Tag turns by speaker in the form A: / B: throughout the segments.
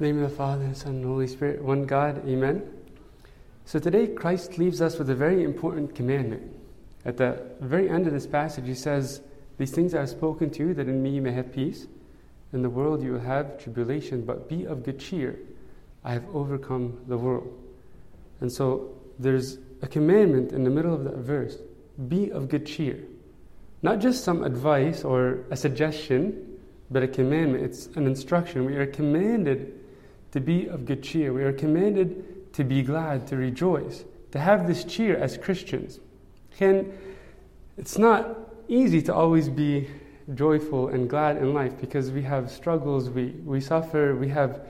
A: Name of the Father, and Son, and Holy Spirit, one God, Amen. So today, Christ leaves us with a very important commandment. At the very end of this passage, he says, These things I have spoken to you, that in me you may have peace. In the world you will have tribulation, but be of good cheer. I have overcome the world. And so there's a commandment in the middle of that verse be of good cheer. Not just some advice or a suggestion, but a commandment. It's an instruction. We are commanded to be of good cheer. We are commanded to be glad, to rejoice, to have this cheer as Christians. And it's not easy to always be joyful and glad in life because we have struggles, we, we suffer, we have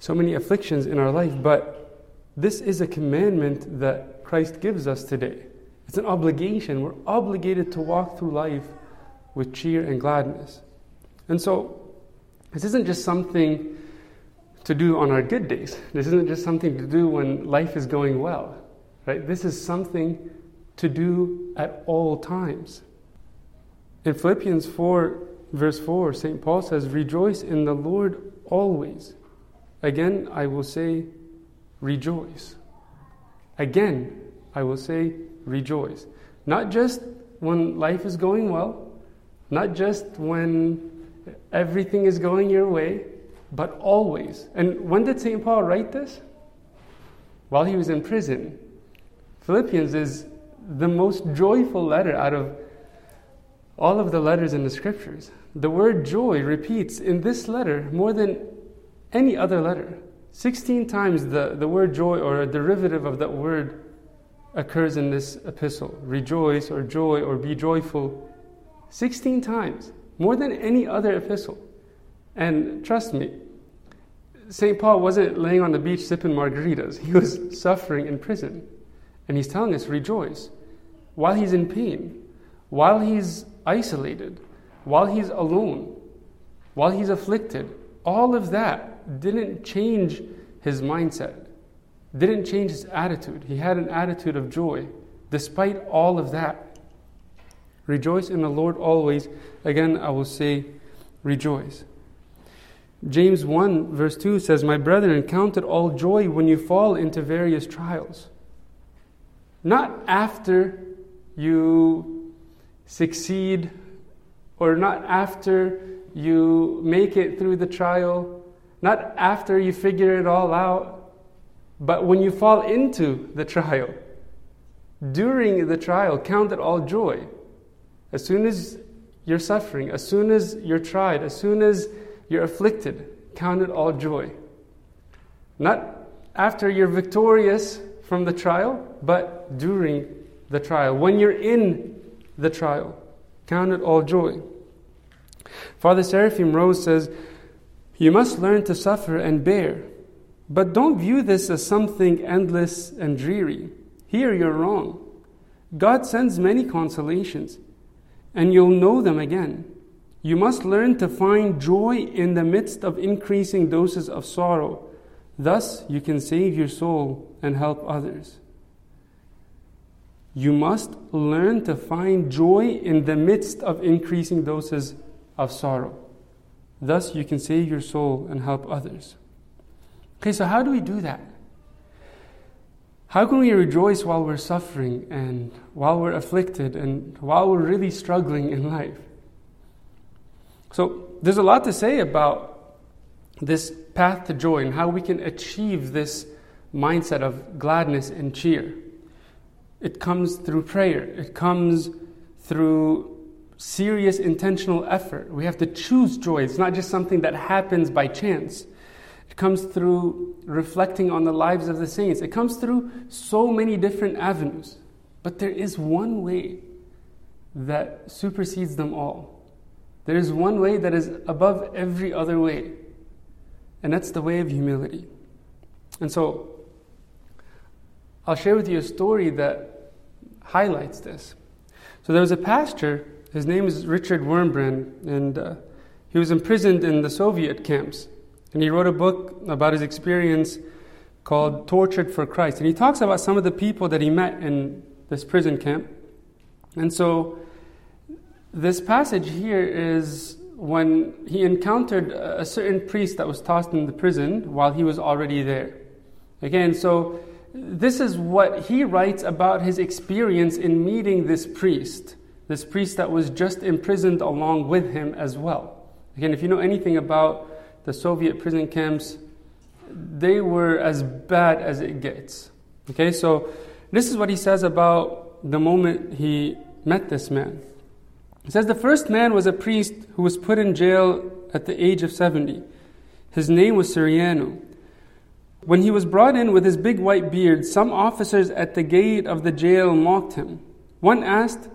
A: so many afflictions in our life. But this is a commandment that Christ gives us today. It's an obligation. We're obligated to walk through life with cheer and gladness. And so, this isn't just something to do on our good days. This isn't just something to do when life is going well, right? This is something to do at all times. In Philippians 4, verse 4, St. Paul says, Rejoice in the Lord always. Again, I will say, rejoice. Again, I will say, rejoice. Not just when life is going well, not just when everything is going your way, but always. And when did St. Paul write this? While he was in prison. Philippians is the most joyful letter out of all of the letters in the scriptures. The word joy repeats in this letter more than any other letter. 16 times the, the word joy or a derivative of that word occurs in this epistle. Rejoice or joy or be joyful. 16 times, more than any other epistle. And trust me, St. Paul wasn't laying on the beach sipping margaritas. He was suffering in prison. And he's telling us, rejoice. While he's in pain, while he's isolated, while he's alone, while he's afflicted, all of that didn't change his mindset, didn't change his attitude. He had an attitude of joy despite all of that. Rejoice in the Lord always. Again, I will say, rejoice. James 1, verse 2 says, My brethren, count it all joy when you fall into various trials. Not after you succeed, or not after you make it through the trial, not after you figure it all out, but when you fall into the trial. During the trial, count it all joy. As soon as you're suffering, as soon as you're tried, as soon as you're afflicted, count it all joy. Not after you're victorious from the trial, but during the trial. When you're in the trial, count it all joy. Father Seraphim Rose says, You must learn to suffer and bear, but don't view this as something endless and dreary. Here you're wrong. God sends many consolations, and you'll know them again. You must learn to find joy in the midst of increasing doses of sorrow. Thus, you can save your soul and help others. You must learn to find joy in the midst of increasing doses of sorrow. Thus, you can save your soul and help others. Okay, so how do we do that? How can we rejoice while we're suffering and while we're afflicted and while we're really struggling in life? So there's a lot to say about this path to joy and how we can achieve this mindset of gladness and cheer. It comes through prayer, it comes through serious intentional effort. We have to choose joy. It's not just something that happens by chance. It comes through reflecting on the lives of the saints. It comes through so many different avenues. But there is one way that supersedes them all. There is one way that is above every other way, and that's the way of humility. And so, I'll share with you a story that highlights this. So, there was a pastor, his name is Richard Wurmbrand, and uh, he was imprisoned in the Soviet camps. And he wrote a book about his experience called Tortured for Christ. And he talks about some of the people that he met in this prison camp. And so, this passage here is when he encountered a certain priest that was tossed in the prison while he was already there. Again, so this is what he writes about his experience in meeting this priest, this priest that was just imprisoned along with him as well. Again, if you know anything about the Soviet prison camps, they were as bad as it gets. Okay, so this is what he says about the moment he met this man. He says the first man was a priest who was put in jail at the age of 70. His name was Suroianu. When he was brought in with his big white beard, some officers at the gate of the jail mocked him. One asked,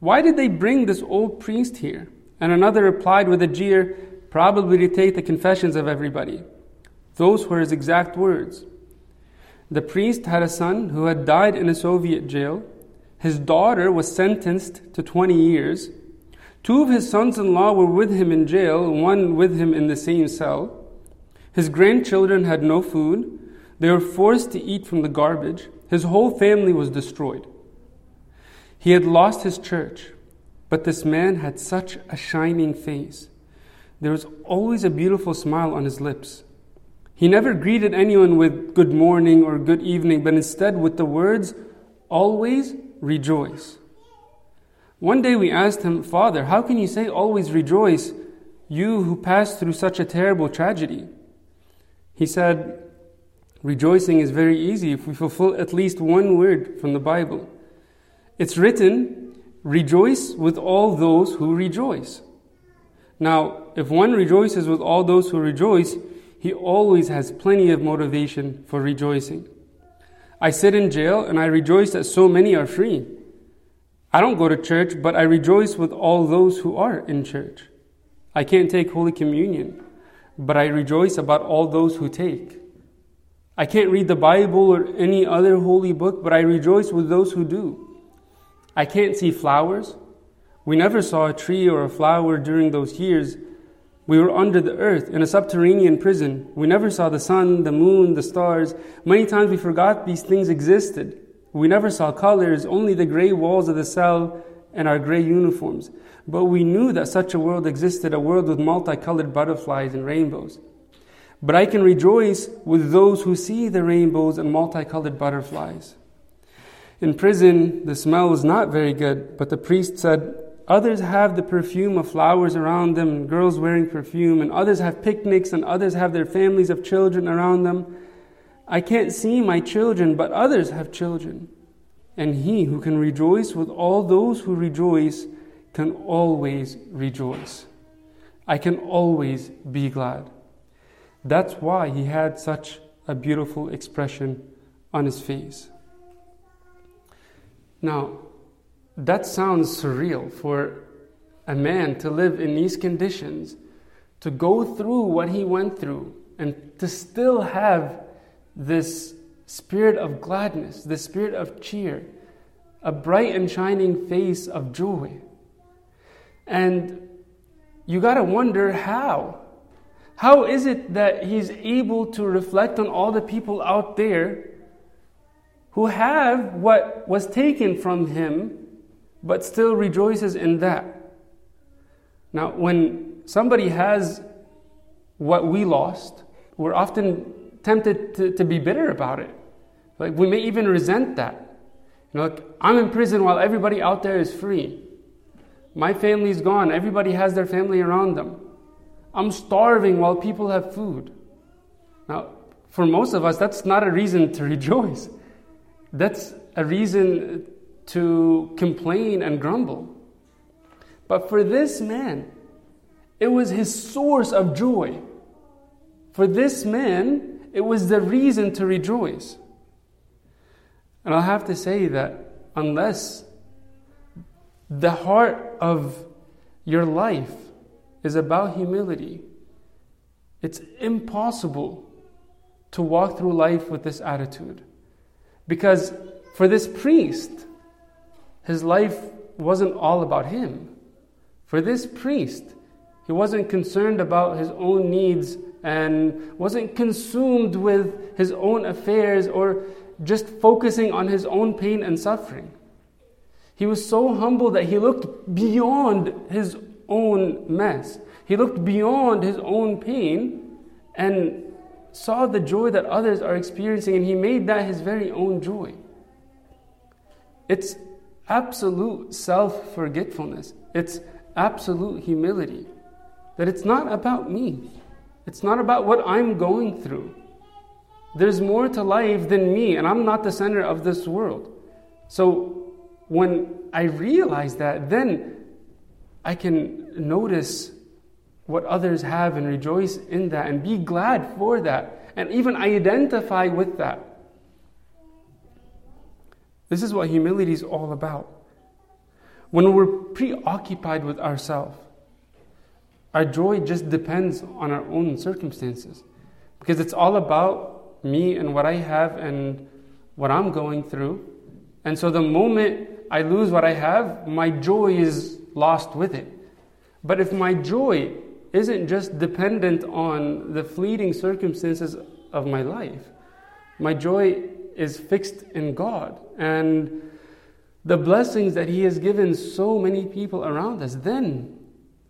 A: Why did they bring this old priest here? And another replied with a jeer, Probably to take the confessions of everybody. Those were his exact words. The priest had a son who had died in a Soviet jail. His daughter was sentenced to 20 years. Two of his sons in law were with him in jail, one with him in the same cell. His grandchildren had no food. They were forced to eat from the garbage. His whole family was destroyed. He had lost his church, but this man had such a shining face. There was always a beautiful smile on his lips. He never greeted anyone with good morning or good evening, but instead with the words, always rejoice. One day we asked him, Father, how can you say always rejoice, you who passed through such a terrible tragedy? He said, Rejoicing is very easy if we fulfill at least one word from the Bible. It's written, Rejoice with all those who rejoice. Now, if one rejoices with all those who rejoice, he always has plenty of motivation for rejoicing. I sit in jail and I rejoice that so many are free. I don't go to church, but I rejoice with all those who are in church. I can't take Holy Communion but I rejoice about all those who take. I can't read the Bible or any other holy book, but I rejoice with those who do. I can't see flowers. We never saw a tree or a flower during those years. We were under the earth in a subterranean prison. We never saw the sun, the moon, the stars. Many times we forgot these things existed. We never saw colors, only the gray walls of the cell and our gray uniforms. But we knew that such a world existed, a world with multicolored butterflies and rainbows. But I can rejoice with those who see the rainbows and multicolored butterflies. In prison, the smell was not very good, but the priest said, Others have the perfume of flowers around them, girls wearing perfume, and others have picnics, and others have their families of children around them. I can't see my children, but others have children. And he who can rejoice with all those who rejoice can always rejoice. I can always be glad. That's why he had such a beautiful expression on his face. Now, that sounds surreal for a man to live in these conditions, to go through what he went through, and to still have this spirit of gladness, this spirit of cheer, a bright and shining face of joy. And you got to wonder how. How is it that he's able to reflect on all the people out there who have what was taken from him, but still rejoices in that? Now, when somebody has what we lost, we're often tempted to, to be bitter about it. Like we may even resent that. You know, like, I'm in prison while everybody out there is free. My family's gone. Everybody has their family around them. I'm starving while people have food. Now, for most of us, that's not a reason to rejoice. That's a reason to complain and grumble. But for this man, it was his source of joy. For this man, it was the reason to rejoice. And I'll have to say that unless the heart of your life is about humility, it's impossible to walk through life with this attitude. Because for this priest, his life wasn't all about him. For this priest, he wasn't concerned about his own needs and wasn't consumed with his own affairs or just focusing on his own pain and suffering. He was so humble that he looked beyond his own mess. He looked beyond his own pain and saw the joy that others are experiencing, and he made that his very own joy. It's absolute self forgetfulness, it's absolute humility. That it's not about me, it's not about what I'm going through. There's more to life than me, and I'm not the center of this world. So when I realize that, then I can notice what others have and rejoice in that and be glad for that and even identify with that. This is what humility is all about. When we're preoccupied with ourselves, our joy just depends on our own circumstances because it's all about me and what I have and what I'm going through. And so the moment I lose what I have, my joy is lost with it. But if my joy isn't just dependent on the fleeting circumstances of my life, my joy is fixed in God and the blessings that He has given so many people around us, then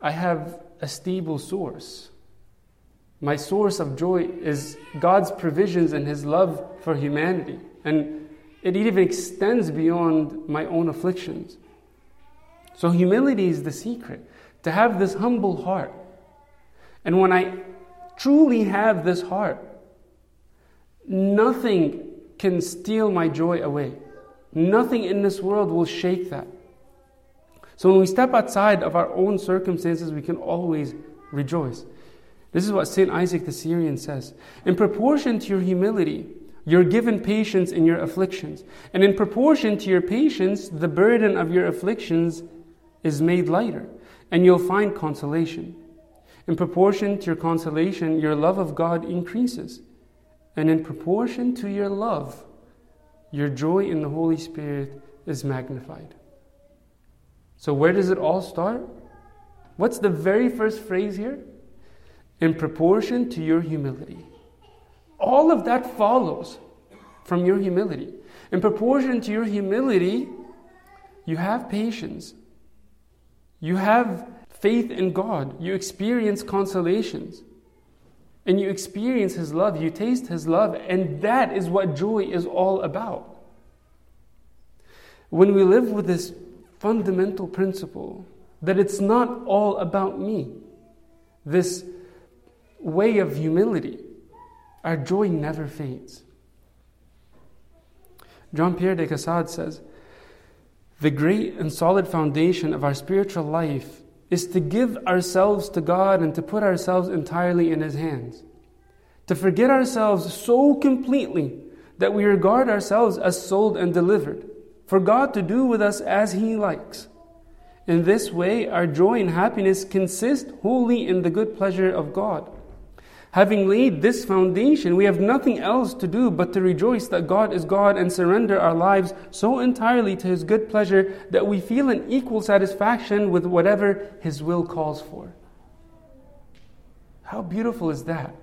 A: I have a stable source. My source of joy is God's provisions and His love for humanity. And it even extends beyond my own afflictions. So, humility is the secret to have this humble heart. And when I truly have this heart, nothing can steal my joy away. Nothing in this world will shake that. So when we step outside of our own circumstances, we can always rejoice. This is what St. Isaac the Syrian says. In proportion to your humility, you're given patience in your afflictions. And in proportion to your patience, the burden of your afflictions is made lighter, and you'll find consolation. In proportion to your consolation, your love of God increases. And in proportion to your love, your joy in the Holy Spirit is magnified. So, where does it all start? What's the very first phrase here? In proportion to your humility. All of that follows from your humility. In proportion to your humility, you have patience. You have faith in God. You experience consolations. And you experience His love. You taste His love. And that is what joy is all about. When we live with this fundamental principle that it's not all about me, this way of humility, our joy never fades. Jean Pierre de Caussade says, The great and solid foundation of our spiritual life is to give ourselves to God and to put ourselves entirely in His hands. To forget ourselves so completely that we regard ourselves as sold and delivered for God to do with us as He likes. In this way, our joy and happiness consist wholly in the good pleasure of God. Having laid this foundation, we have nothing else to do but to rejoice that God is God and surrender our lives so entirely to His good pleasure that we feel an equal satisfaction with whatever His will calls for. How beautiful is that?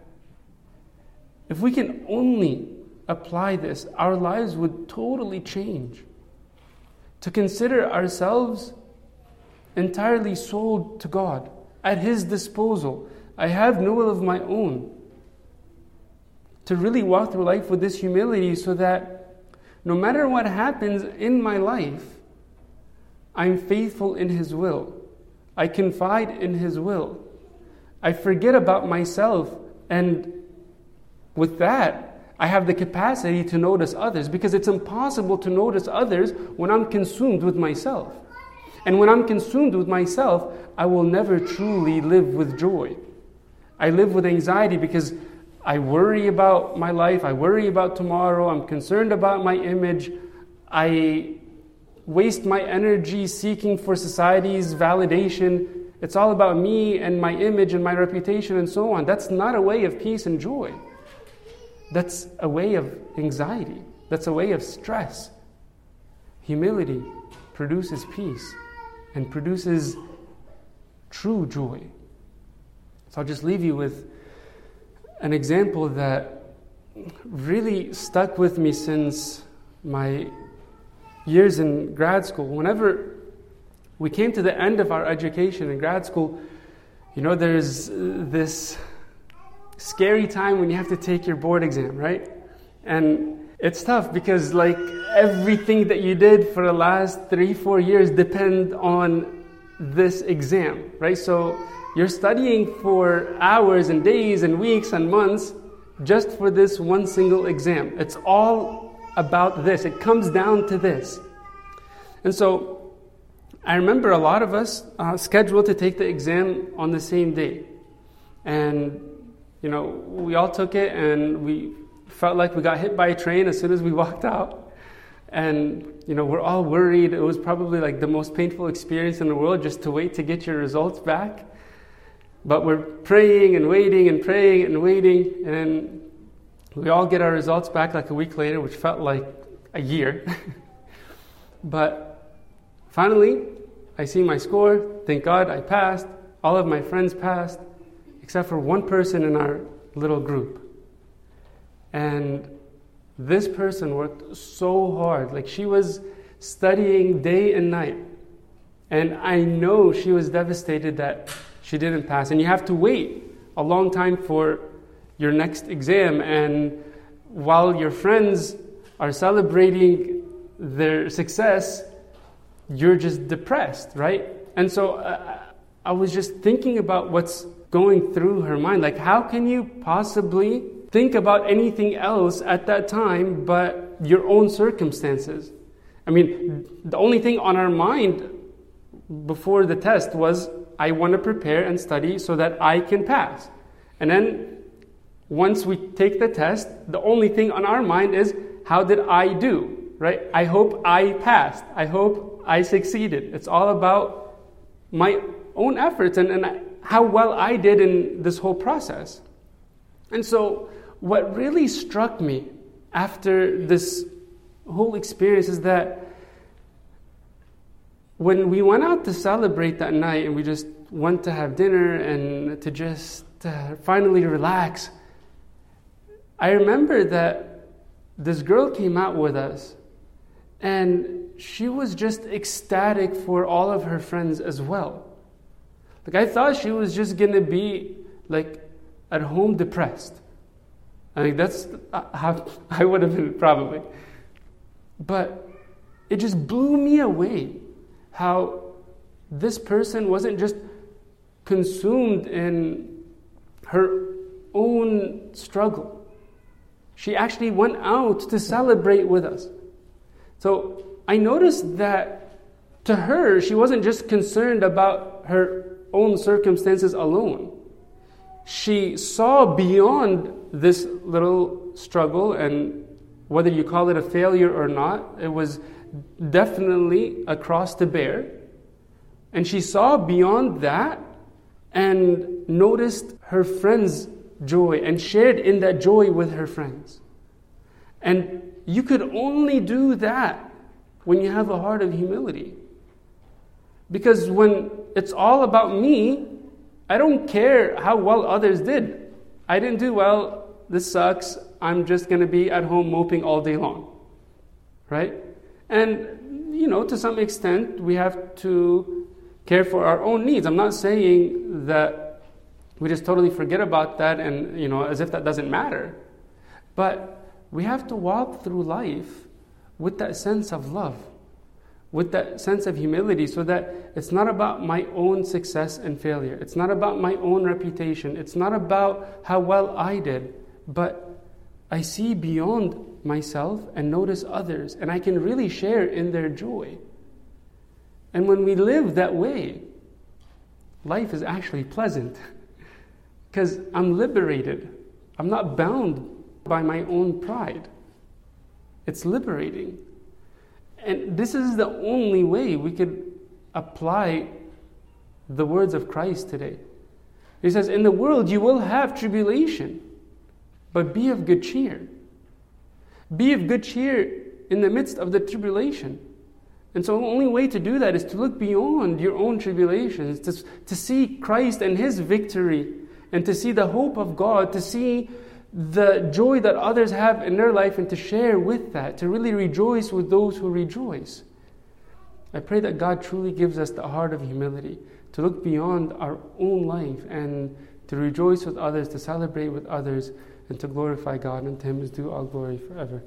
A: If we can only apply this, our lives would totally change to consider ourselves entirely sold to God, at His disposal. I have no will of my own. To really walk through life with this humility so that no matter what happens in my life, I'm faithful in His will. I confide in His will. I forget about myself, and with that, I have the capacity to notice others because it's impossible to notice others when I'm consumed with myself. And when I'm consumed with myself, I will never truly live with joy. I live with anxiety because I worry about my life, I worry about tomorrow, I'm concerned about my image, I waste my energy seeking for society's validation. It's all about me and my image and my reputation and so on. That's not a way of peace and joy. That's a way of anxiety, that's a way of stress. Humility produces peace and produces true joy. So I'll just leave you with an example that really stuck with me since my years in grad school. Whenever we came to the end of our education in grad school. You know, there's this scary time when you have to take your board exam, right? And it's tough because, like, everything that you did for the last three, four years depend on this exam, right? So you're studying for hours and days and weeks and months just for this one single exam. It's all about this, it comes down to this. And so I remember a lot of us uh, scheduled to take the exam on the same day. And, you know, we all took it and we felt like we got hit by a train as soon as we walked out. And, you know, we're all worried. It was probably like the most painful experience in the world just to wait to get your results back. But we're praying and waiting and praying and waiting. And we all get our results back like a week later, which felt like a year. but finally, I see my score. Thank God I passed. All of my friends passed, except for one person in our little group. And this person worked so hard. Like she was studying day and night. And I know she was devastated that she didn't pass. And you have to wait a long time for your next exam. And while your friends are celebrating their success, you're just depressed, right? And so uh, I was just thinking about what's going through her mind. Like, how can you possibly think about anything else at that time but your own circumstances. I mean, the only thing on our mind before the test was, I want to prepare and study so that I can pass. And then once we take the test, the only thing on our mind is, how did I do? Right? I hope I passed. I hope I succeeded. It's all about my own efforts and, and how well I did in this whole process. And so what really struck me after this whole experience is that when we went out to celebrate that night and we just went to have dinner and to just uh, finally relax, I remember that this girl came out with us and she was just ecstatic for all of her friends as well. Like I thought she was just gonna be like at home depressed. I think that's uh, how I would have been probably. But it just blew me away how this person wasn't just consumed in her own struggle. She actually went out to celebrate with us. So I noticed that to her, she wasn't just concerned about her own circumstances alone. She saw beyond this little struggle, and whether you call it a failure or not, it was definitely a cross to bear. And she saw beyond that and noticed her friends' joy and shared in that joy with her friends. And you could only do that when you have a heart of humility. Because when it's all about me, I don't care how well others did. I didn't do well, this sucks. I'm just going to be at home moping all day long. Right? And, you know, to some extent, we have to care for our own needs. I'm not saying that we just totally forget about that and, you know, as if that doesn't matter. But we have to walk through life with that sense of love, with that sense of humility, so that it's not about my own success and failure. It's not about my own reputation. It's not about how well I did but I see beyond myself and notice others, and I can really share in their joy. And when we live that way, life is actually pleasant because I'm liberated. I'm not bound by my own pride. It's liberating. And this is the only way we could apply the words of Christ today. He says, In the world you will have tribulation. But be of good cheer. Be of good cheer in the midst of the tribulation. And so the only way to do that is to look beyond your own tribulations, to, to see Christ and His victory, and to see the hope of God, to see the joy that others have in their life, and to share with that, to really rejoice with those who rejoice. I pray that God truly gives us the heart of humility to look beyond our own life and to rejoice with others, to celebrate with others, and to glorify God. And to Him is due all glory forever.